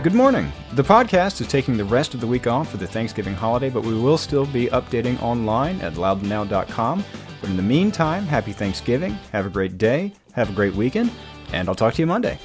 Good morning. The podcast is taking the rest of the week off for the Thanksgiving holiday, but we will still be updating online at loudnow.com. But in the meantime, happy Thanksgiving, have a great day, have a great weekend, and I'll talk to you Monday.